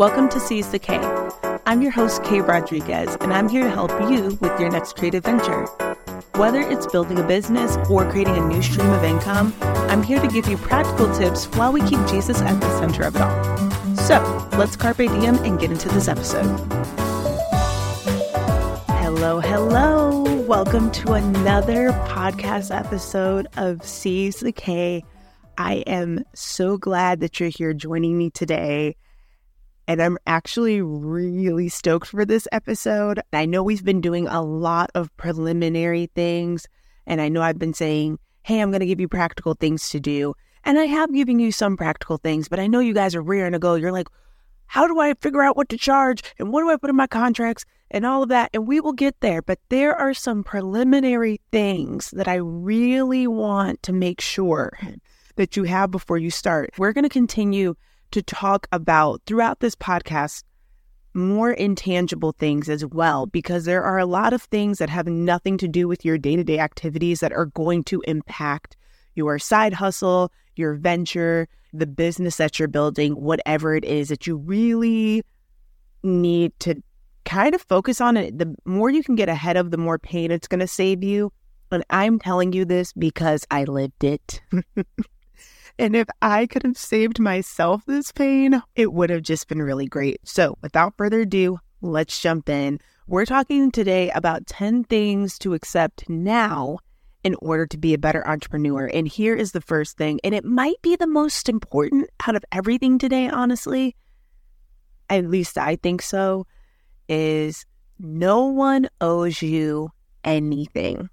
Welcome to Seize the K. I'm your host, Kay Rodriguez, and I'm here to help you with your next creative venture. Whether it's building a business or creating a new stream of income, I'm here to give you practical tips while we keep Jesus at the center of it all. So let's carpe diem and get into this episode. Hello, hello. Welcome to another podcast episode of Seize the K. I am so glad that you're here joining me today. And I'm actually really stoked for this episode. I know we've been doing a lot of preliminary things. And I know I've been saying, hey, I'm going to give you practical things to do. And I have given you some practical things, but I know you guys are rearing to go. You're like, how do I figure out what to charge? And what do I put in my contracts? And all of that. And we will get there. But there are some preliminary things that I really want to make sure that you have before you start. We're going to continue to talk about throughout this podcast more intangible things as well, because there are a lot of things that have nothing to do with your day to day activities that are going to impact your side hustle, your venture, the business that you're building, whatever it is that you really need to kind of focus on it. The more you can get ahead of, the more pain it's going to save you. And I'm telling you this because I lived it. And if I could have saved myself this pain, it would have just been really great. So, without further ado, let's jump in. We're talking today about 10 things to accept now in order to be a better entrepreneur. And here is the first thing, and it might be the most important out of everything today, honestly. At least I think so. Is no one owes you anything.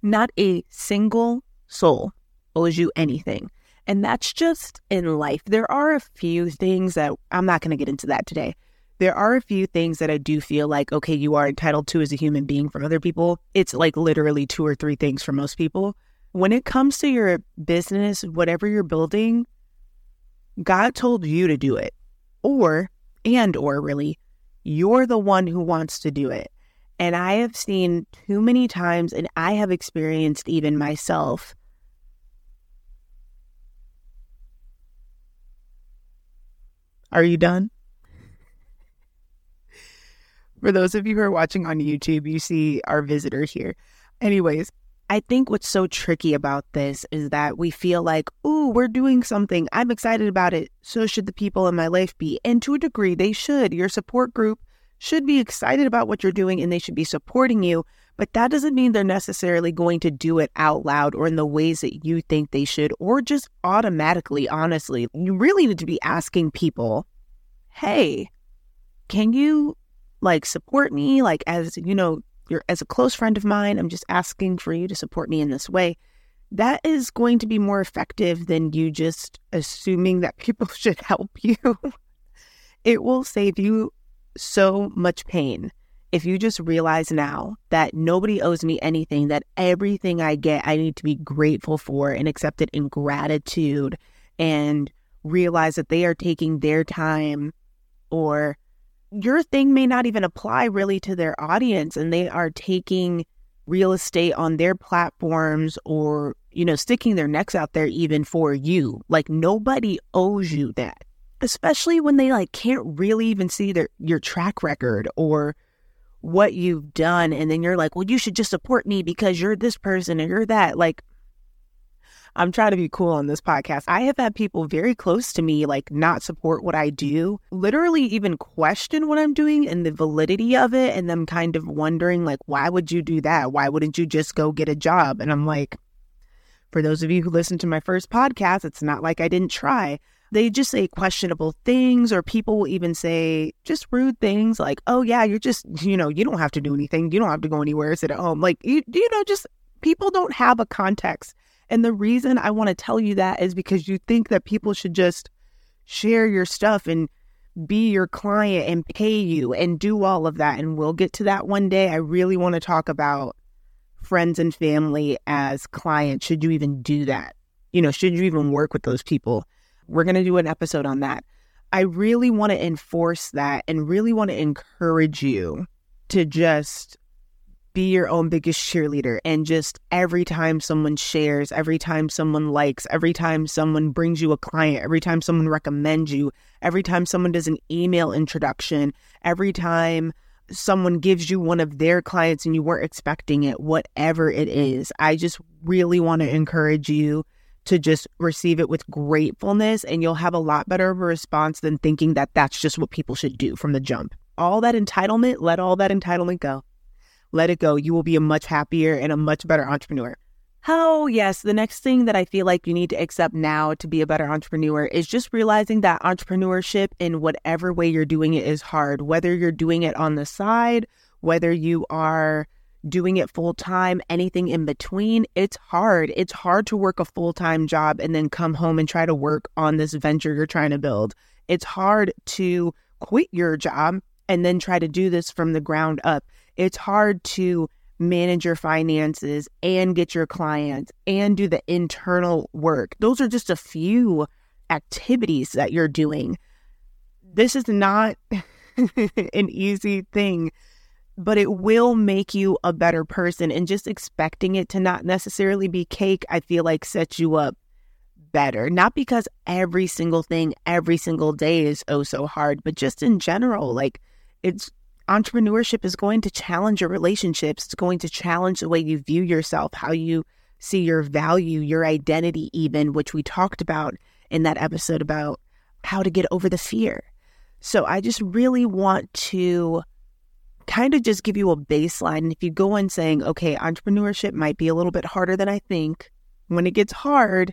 Not a single soul owes you anything. And that's just in life. There are a few things that I'm not going to get into that today. There are a few things that I do feel like, okay, you are entitled to as a human being from other people. It's like literally two or three things for most people. When it comes to your business, whatever you're building, God told you to do it. Or, and or really, you're the one who wants to do it. And I have seen too many times, and I have experienced even myself Are you done? For those of you who are watching on YouTube, you see our visitor here. Anyways, I think what's so tricky about this is that we feel like, ooh, we're doing something. I'm excited about it. So should the people in my life be. And to a degree, they should. Your support group should be excited about what you're doing and they should be supporting you. But that doesn't mean they're necessarily going to do it out loud or in the ways that you think they should, or just automatically, honestly. You really need to be asking people, hey, can you like support me? Like, as you know, you're as a close friend of mine, I'm just asking for you to support me in this way. That is going to be more effective than you just assuming that people should help you. it will save you so much pain if you just realize now that nobody owes me anything, that everything I get, I need to be grateful for and accept it in gratitude and realize that they are taking their time or your thing may not even apply really to their audience and they are taking real estate on their platforms or, you know, sticking their necks out there even for you. Like nobody owes you that. Especially when they like can't really even see their your track record or what you've done and then you're like, "Well, you should just support me because you're this person and you're that." Like I'm trying to be cool on this podcast. I have had people very close to me like not support what I do, literally even question what I'm doing and the validity of it and them kind of wondering like, "Why would you do that? Why wouldn't you just go get a job?" And I'm like, for those of you who listened to my first podcast, it's not like I didn't try they just say questionable things, or people will even say just rude things like, oh, yeah, you're just, you know, you don't have to do anything. You don't have to go anywhere, sit at home. Like, you, you know, just people don't have a context. And the reason I want to tell you that is because you think that people should just share your stuff and be your client and pay you and do all of that. And we'll get to that one day. I really want to talk about friends and family as clients. Should you even do that? You know, should you even work with those people? We're going to do an episode on that. I really want to enforce that and really want to encourage you to just be your own biggest cheerleader and just every time someone shares, every time someone likes, every time someone brings you a client, every time someone recommends you, every time someone does an email introduction, every time someone gives you one of their clients and you weren't expecting it, whatever it is, I just really want to encourage you to just receive it with gratefulness and you'll have a lot better of a response than thinking that that's just what people should do from the jump. All that entitlement, let all that entitlement go let it go. You will be a much happier and a much better entrepreneur. Oh, yes. The next thing that I feel like you need to accept now to be a better entrepreneur is just realizing that entrepreneurship in whatever way you're doing it is hard, whether you're doing it on the side, whether you are doing it full time, anything in between. It's hard. It's hard to work a full time job and then come home and try to work on this venture you're trying to build. It's hard to quit your job and then try to do this from the ground up it's hard to manage your finances and get your clients and do the internal work. Those are just a few activities that you're doing. This is not an easy thing, but it will make you a better person. And just expecting it to not necessarily be cake, I feel like sets you up better. Not because every single thing, every single day is oh so hard, but just in general, like it's entrepreneurship is going to challenge your relationships. It's going to challenge the way you view yourself, how you see your value, your identity, even, which we talked about in that episode about how to get over the fear. So I just really want to kind of just give you a baseline. And if you go in saying, okay, entrepreneurship might be a little bit harder than I think, when it gets hard,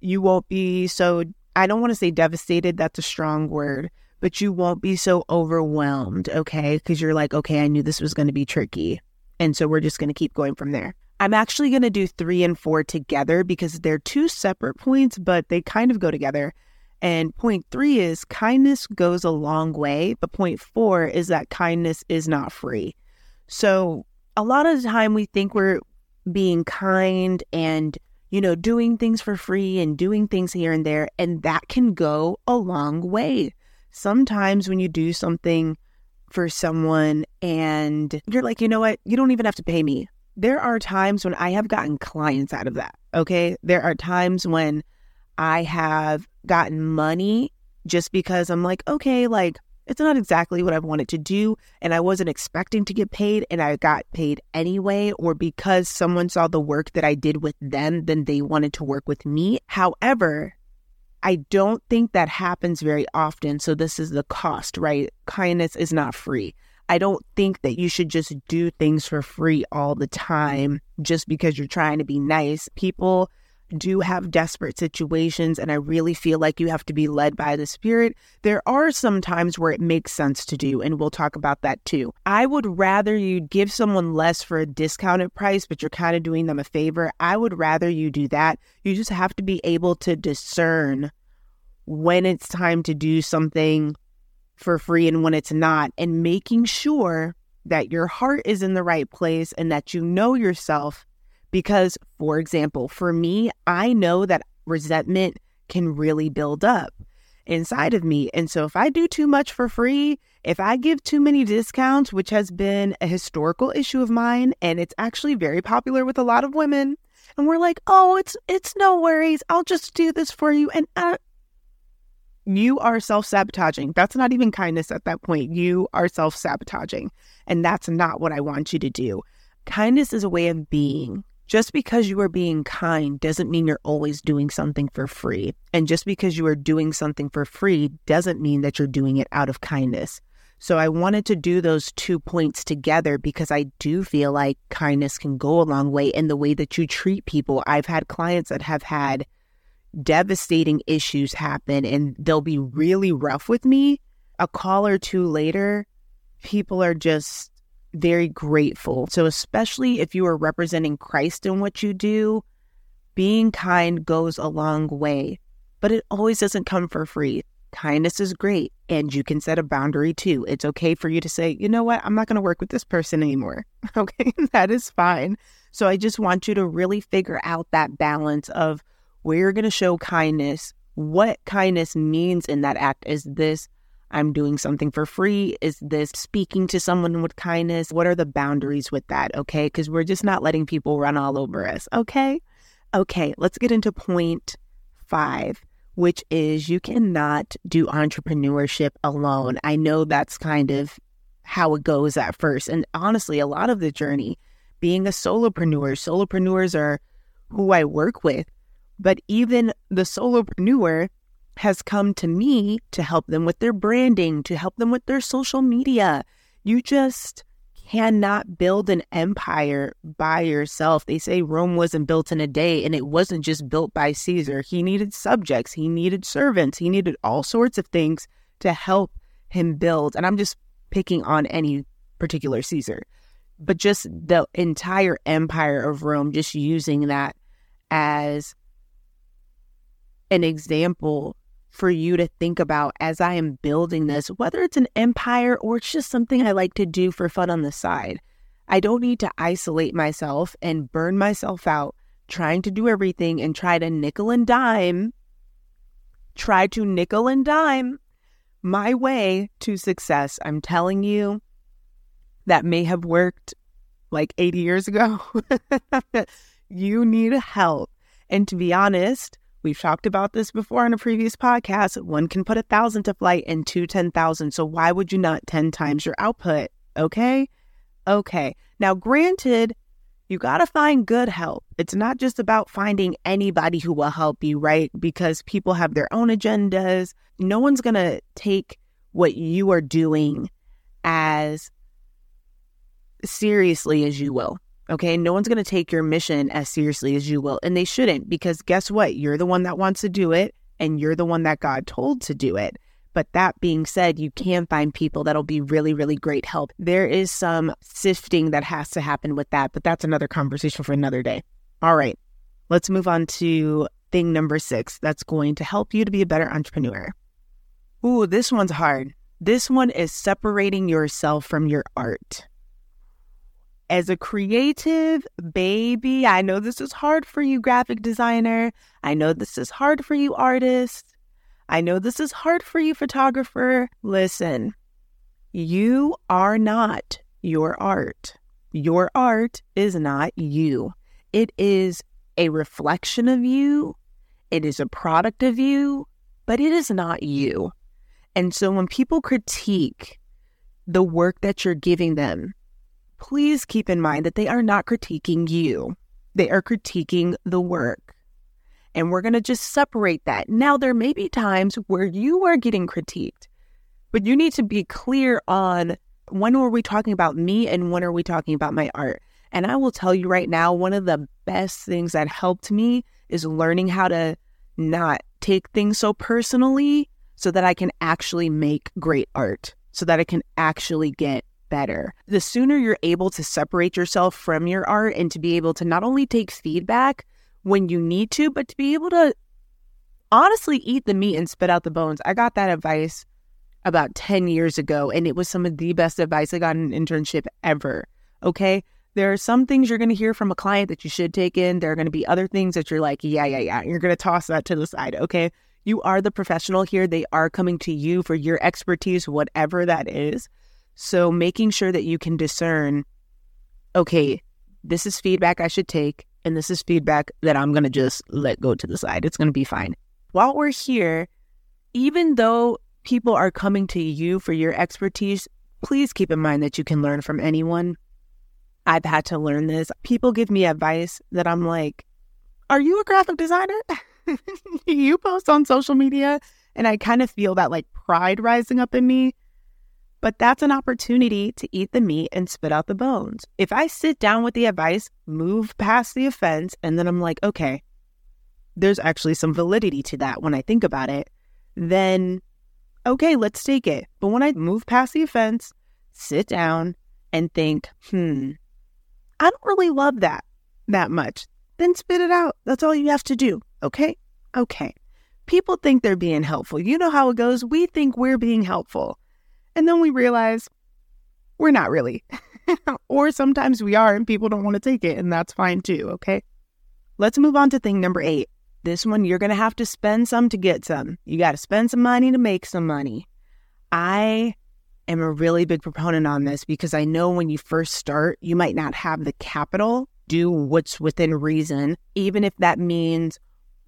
you won't be so, I don't want to say devastated, that's a strong word, but you won't be so overwhelmed, okay? Because you're like, okay, I knew this was going to be tricky. And so we're just going to keep going from there. I'm actually going to do three and four together because they're two separate points, but they kind of go together. And point three is kindness goes a long way, but point four is that kindness is not free. So a lot of the time we think we're being kind and, you know, doing things for free and doing things here and there, and that can go a long way sometimes when you do something for someone and you're like, you know what, you don't even have to pay me. There are times when I have gotten clients out of that. Okay. There are times when I have gotten money just because I'm like, okay, like it's not exactly what I wanted to do. And I wasn't expecting to get paid and I got paid anyway, or because someone saw the work that I did with them, then they wanted to work with me. However, I don't think that happens very often. So, this is the cost, right? Kindness is not free. I don't think that you should just do things for free all the time just because you're trying to be nice. People do have desperate situations, and I really feel like you have to be led by the Spirit. There are some times where it makes sense to do, and we'll talk about that too. I would rather you give someone less for a discounted price, but you're kind of doing them a favor. I would rather you do that. You just have to be able to discern when it's time to do something for free and when it's not, and making sure that your heart is in the right place and that you know yourself because, for example, for me, I know that resentment can really build up inside of me. And so if I do too much for free, if I give too many discounts, which has been a historical issue of mine, and it's actually very popular with a lot of women, and we're like, oh, it's it's no worries. I'll just do this for you. And uh, you are self sabotaging. That's not even kindness at that point. You are self sabotaging. And that's not what I want you to do. Kindness is a way of being. Just because you are being kind doesn't mean you're always doing something for free. And just because you are doing something for free doesn't mean that you're doing it out of kindness. So I wanted to do those two points together because I do feel like kindness can go a long way in the way that you treat people. I've had clients that have had devastating issues happen and they'll be really rough with me. A call or two later, people are just very grateful. So, especially if you are representing Christ in what you do, being kind goes a long way, but it always doesn't come for free. Kindness is great, and you can set a boundary too. It's okay for you to say, you know what, I'm not going to work with this person anymore. Okay, that is fine. So, I just want you to really figure out that balance of where you're going to show kindness, what kindness means in that act. Is this I'm doing something for free? Is this speaking to someone with kindness? What are the boundaries with that? Okay. Because we're just not letting people run all over us. Okay. Okay. Let's get into point five, which is you cannot do entrepreneurship alone. I know that's kind of how it goes at first. And honestly, a lot of the journey being a solopreneur, solopreneurs are who I work with. But even the solopreneur has come to me to help them with their branding, to help them with their social media. You just cannot build an empire by yourself. They say Rome wasn't built in a day, and it wasn't just built by Caesar. He needed subjects, he needed servants, he needed all sorts of things to help him build. And I'm just picking on any particular Caesar, but just the entire empire of Rome, just using that as an example for you to think about as I am building this, whether it's an empire or it's just something I like to do for fun on the side. I don't need to isolate myself and burn myself out trying to do everything and try to nickel and dime, try to nickel and dime my way to success. I'm telling you, that may have worked like 80 years ago. you need help. And to be honest, We've talked about this before on a previous podcast. One can put a thousand to flight and two ten thousand. So why would you not 10 times your output? Okay. Okay. Now, granted, you got to find good help. It's not just about finding anybody who will help you, right? Because people have their own agendas. No one's going to take what you are doing as seriously as you will. Okay. No one's going to take your mission as seriously as you will. And they shouldn't because guess what? You're the one that wants to do it and you're the one that God told to do it. But that being said, you can find people that'll be really, really great help. There is some sifting that has to happen with that, but that's another conversation for another day. All right. Let's move on to thing number six that's going to help you to be a better entrepreneur. Ooh, this one's hard. This one is separating yourself from your art as a creative baby, I know this is hard for you, graphic designer. I know this is hard for you, artist. I know this is hard for you, photographer. Listen, you are not your art. Your art is not you. It is a reflection of you, it is a product of you, but it is not you. And so when people critique the work that you're giving them, please keep in mind that they are not critiquing you, they are critiquing the work. And we're going to just separate that. Now, there may be times where you are getting critiqued, but you need to be clear on when are we talking about me and when are we talking about my art. And I will tell you right now, one of the best things that helped me is learning how to not take things so personally so that I can actually make great art, so that I can actually get better. The sooner you're able to separate yourself from your art and to be able to not only take feedback when you need to, but to be able to honestly eat the meat and spit out the bones. I got that advice about 10 years ago, and it was some of the best advice I got in an internship ever. Okay. There are some things you're going to hear from a client that you should take in. There are going to be other things that you're like, yeah, yeah, yeah. You're going to toss that to the side. Okay. You are the professional here. They are coming to you for your expertise, whatever that is. So making sure that you can discern, okay, this is feedback I should take, and this is feedback that I'm going to just let go to the side. It's going to be fine. While we're here, even though people are coming to you for your expertise, please keep in mind that you can learn from anyone. I've had to learn this. People give me advice that I'm like, Are you a graphic designer? you post on social media? And I kind of feel that like pride rising up in me. But that's an opportunity to eat the meat and spit out the bones. If I sit down with the advice, move past the offense, and then I'm like, okay, there's actually some validity to that when I think about it, then okay, let's take it. But when I move past the offense, sit down and think, hmm, I don't really love that that much, then spit it out. That's all you have to do. Okay? Okay. People think they're being helpful. You know how it goes. We think we're being helpful. And then we realize we're not really. or sometimes we are and people don't want to take it, and that's fine too, okay? Let's move on to thing number eight. This one, you're going to have to spend some to get some. You got to spend some money to make some money. I am a really big proponent on this because I know when you first start, you might not have the capital, do what's within reason, even if that means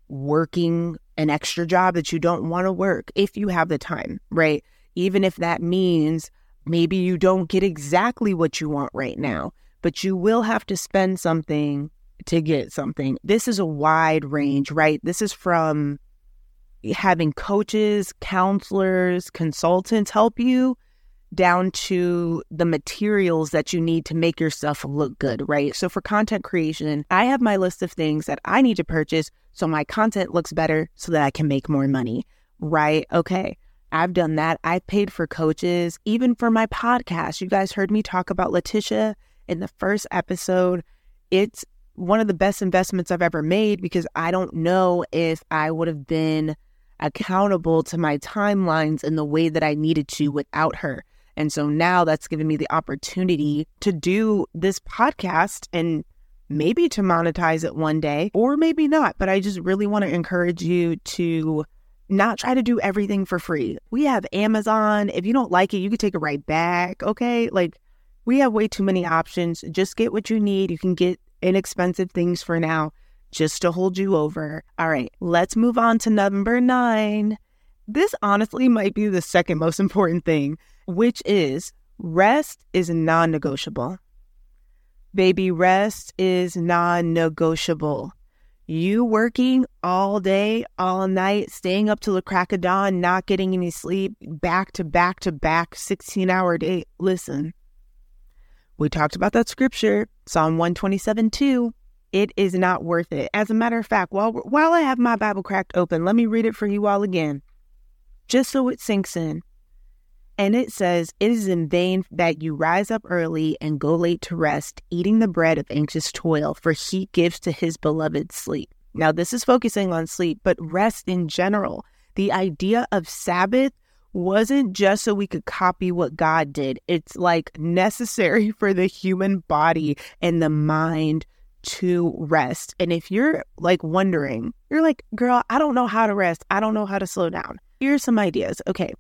working an extra job that you don't want to work if you have the time, right? Even if that means maybe you don't get exactly what you want right now, but you will have to spend something to get something. This is a wide range, right? This is from having coaches, counselors, consultants help you down to the materials that you need to make your stuff look good, right? So for content creation, I have my list of things that I need to purchase so my content looks better so that I can make more money, right? Okay. I've done that. I've paid for coaches, even for my podcast. You guys heard me talk about Letitia in the first episode. It's one of the best investments I've ever made because I don't know if I would have been accountable to my timelines in the way that I needed to without her. And so now that's given me the opportunity to do this podcast and maybe to monetize it one day or maybe not. But I just really want to encourage you to not try to do everything for free. We have Amazon. If you don't like it, you can take it right back. Okay. Like we have way too many options. Just get what you need. You can get inexpensive things for now just to hold you over. All right, let's move on to number nine. This honestly might be the second most important thing, which is rest is non negotiable. Baby, rest is non negotiable. You working all day, all night, staying up till the crack of dawn, not getting any sleep, back to back to back, 16 hour day. Listen, we talked about that scripture, Psalm 127 2. It is not worth it. As a matter of fact, while, while I have my Bible cracked open, let me read it for you all again, just so it sinks in. And it says, It is in vain that you rise up early and go late to rest, eating the bread of anxious toil, for he gives to his beloved sleep. Now, this is focusing on sleep, but rest in general. The idea of Sabbath wasn't just so we could copy what God did, it's like necessary for the human body and the mind to rest. And if you're like wondering, you're like, girl, I don't know how to rest. I don't know how to slow down. Here's some ideas. Okay.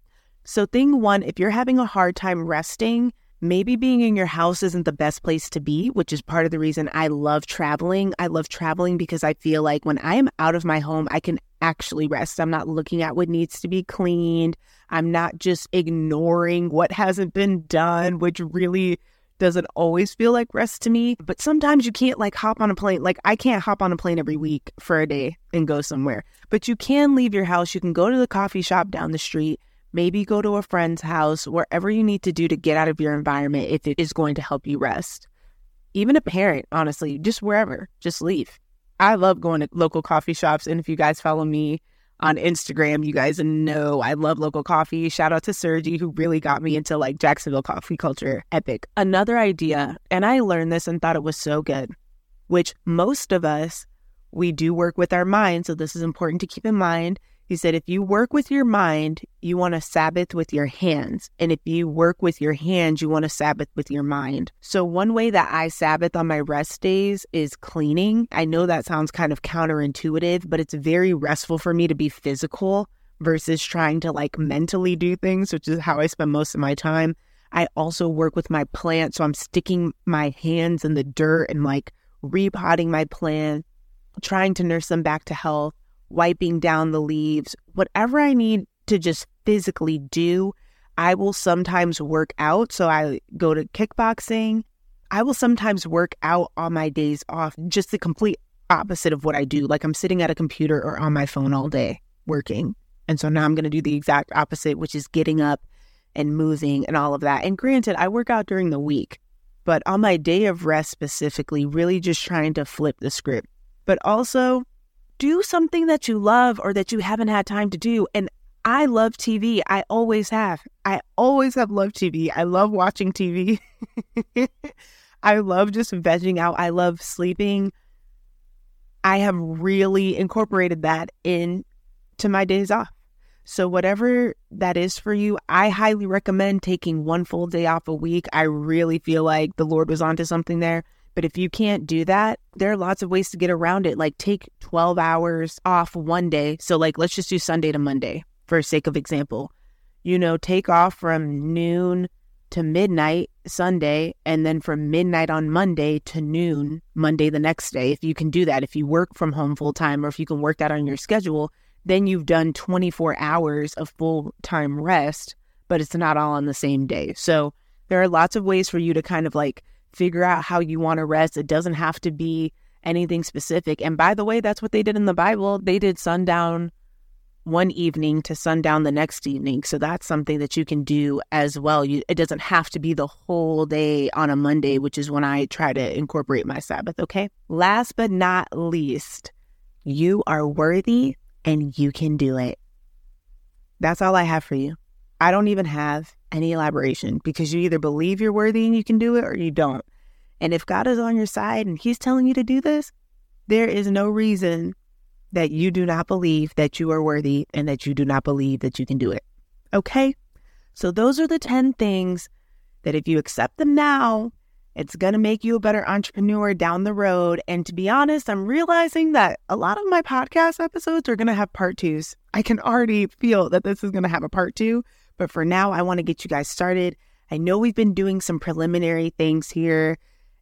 So, thing one, if you're having a hard time resting, maybe being in your house isn't the best place to be, which is part of the reason I love traveling. I love traveling because I feel like when I am out of my home, I can actually rest. I'm not looking at what needs to be cleaned. I'm not just ignoring what hasn't been done, which really doesn't always feel like rest to me. But sometimes you can't like hop on a plane. Like I can't hop on a plane every week for a day and go somewhere. But you can leave your house. You can go to the coffee shop down the street. Maybe go to a friend's house, wherever you need to do to get out of your environment if it is going to help you rest. Even a parent, honestly, just wherever, just leave. I love going to local coffee shops. And if you guys follow me on Instagram. You guys know I love local coffee. Shout out to Sergi, who really got me into like Jacksonville coffee culture. Epic. Another idea, and I learned this and thought it was so good, which most of us, we do work with our mind. So this is important to keep in mind. He said, if you work with your mind, you want to Sabbath with your hands. And if you work with your hands, you want to Sabbath with your mind. So, one way that I Sabbath on my rest days is cleaning. I know that sounds kind of counterintuitive, but it's very restful for me to be physical versus trying to like mentally do things, which is how I spend most of my time. I also work with my plants. So, I'm sticking my hands in the dirt and like repotting my plant, trying to nurse them back to health wiping down the leaves, whatever I need to just physically do. I will sometimes work out. So I go to kickboxing. I will sometimes work out on my days off, just the complete opposite of what I do. Like I'm sitting at a computer or on my phone all day working. And so now I'm going to do the exact opposite, which is getting up and moving and all of that. And granted, I work out during the week, but on my day of rest specifically, really just trying to flip the script. But also, do something that you love or that you haven't had time to do. And I love TV. I always have. I always have loved TV. I love watching TV. I love just vegging out. I love sleeping. I have really incorporated that into my days off. So, whatever that is for you, I highly recommend taking one full day off a week. I really feel like the Lord was onto something there. But if you can't do that, there are lots of ways to get around it. Like take 12 hours off one day. So, like, let's just do Sunday to Monday for sake of example. you know, take off from noon to midnight Sunday and then from midnight on Monday to noon Monday the next day. If you can do that, if you work from home full time or if you can work that on your schedule, then you've done 24 hours of full time rest, but it's not all on the same day. So there are lots of ways for you to kind of like figure out how you want to rest. It doesn't have to be anything specific. And by the way, that's what they did in the Bible. They did sundown one evening to sundown the next evening. So that's something that you can do as well. You, it doesn't have to be the whole day on a Monday, which is when I try to incorporate my Sabbath. Okay. Last but not least, you are worthy and you can do it. That's all I have for you. I don't even have any elaboration because you either believe you're worthy and you can do it or you don't. And if God is on your side and He's telling you to do this, there is no reason that you do not believe that you are worthy and that you do not believe that you can do it. Okay? So, those are the 10 things that if you accept them now, it's going to make you a better entrepreneur down the road. And to be honest, I'm realizing that a lot of my podcast episodes are going to have part twos. I can already feel that this is going to have a part two. But for now, I want to get you guys started. I know we've been doing some preliminary things here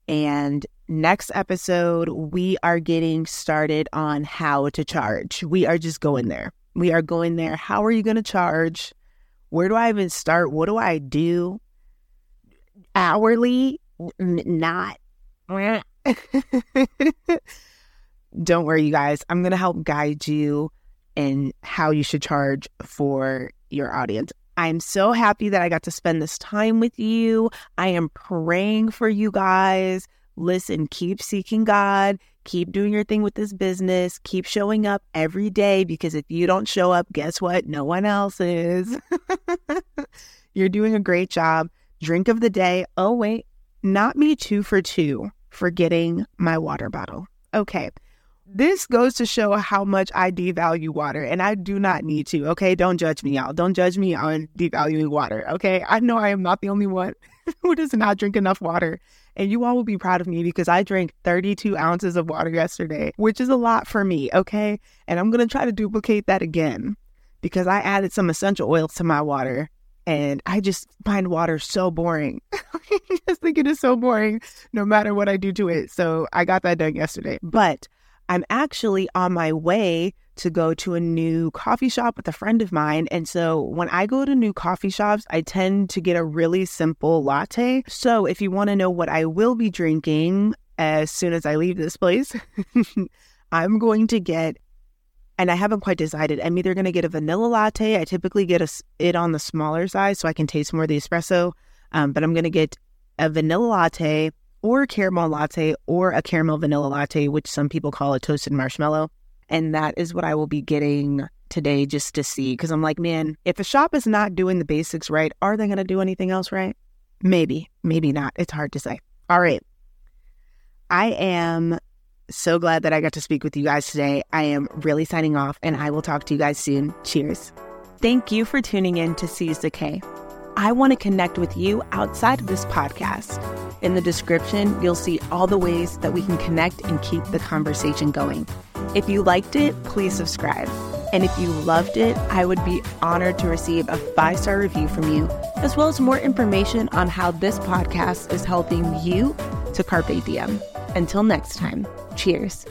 and next episode, we are getting started on how to charge. We are just going there. We are going there. How are you going to charge? Where do I even start? What do I do? Hourly? Not. Don't worry, you guys. I'm going to help guide you in how you should charge for your audience. I'm so happy that I got to spend this time with you. I am praying for you guys. Listen, keep seeking God, keep doing your thing with this business, keep showing up every day because if you don't show up, guess what? No one else is. You're doing a great job. Drink of the day. Oh, wait, not me two for two for getting my water bottle. Okay. This goes to show how much I devalue water, and I do not need to. Okay, don't judge me, y'all. Don't judge me on devaluing water. Okay, I know I am not the only one who does not drink enough water, and you all will be proud of me because I drank 32 ounces of water yesterday, which is a lot for me. Okay, and I'm gonna try to duplicate that again because I added some essential oils to my water and I just find water so boring. I just think it is so boring no matter what I do to it. So I got that done yesterday. But I'm actually on my way to go to a new coffee shop with a friend of mine. And so when I go to new coffee shops, I tend to get a really simple latte. So if you want to know what I will be drinking as soon as I leave this place, I'm going to get, and I haven't quite decided, I'm either going to get a vanilla latte. I typically get a, it on the smaller size so I can taste more of the espresso. Um, but I'm going to get a vanilla latte or caramel latte or a caramel vanilla latte, which some people call a toasted marshmallow. And that is what I will be getting today just to see. Because I'm like, man, if a shop is not doing the basics right, are they going to do anything else right? Maybe, maybe not. It's hard to say. All right. I am so glad that I got to speak with you guys today. I am really signing off and I will talk to you guys soon. Cheers. Thank you for tuning in to Seize the K. I want to connect with you outside of this podcast. In the description, you'll see all the ways that we can connect and keep the conversation going. If you liked it, please subscribe. And if you loved it, I would be honored to receive a five star review from you, as well as more information on how this podcast is helping you to carpe diem. Until next time, cheers.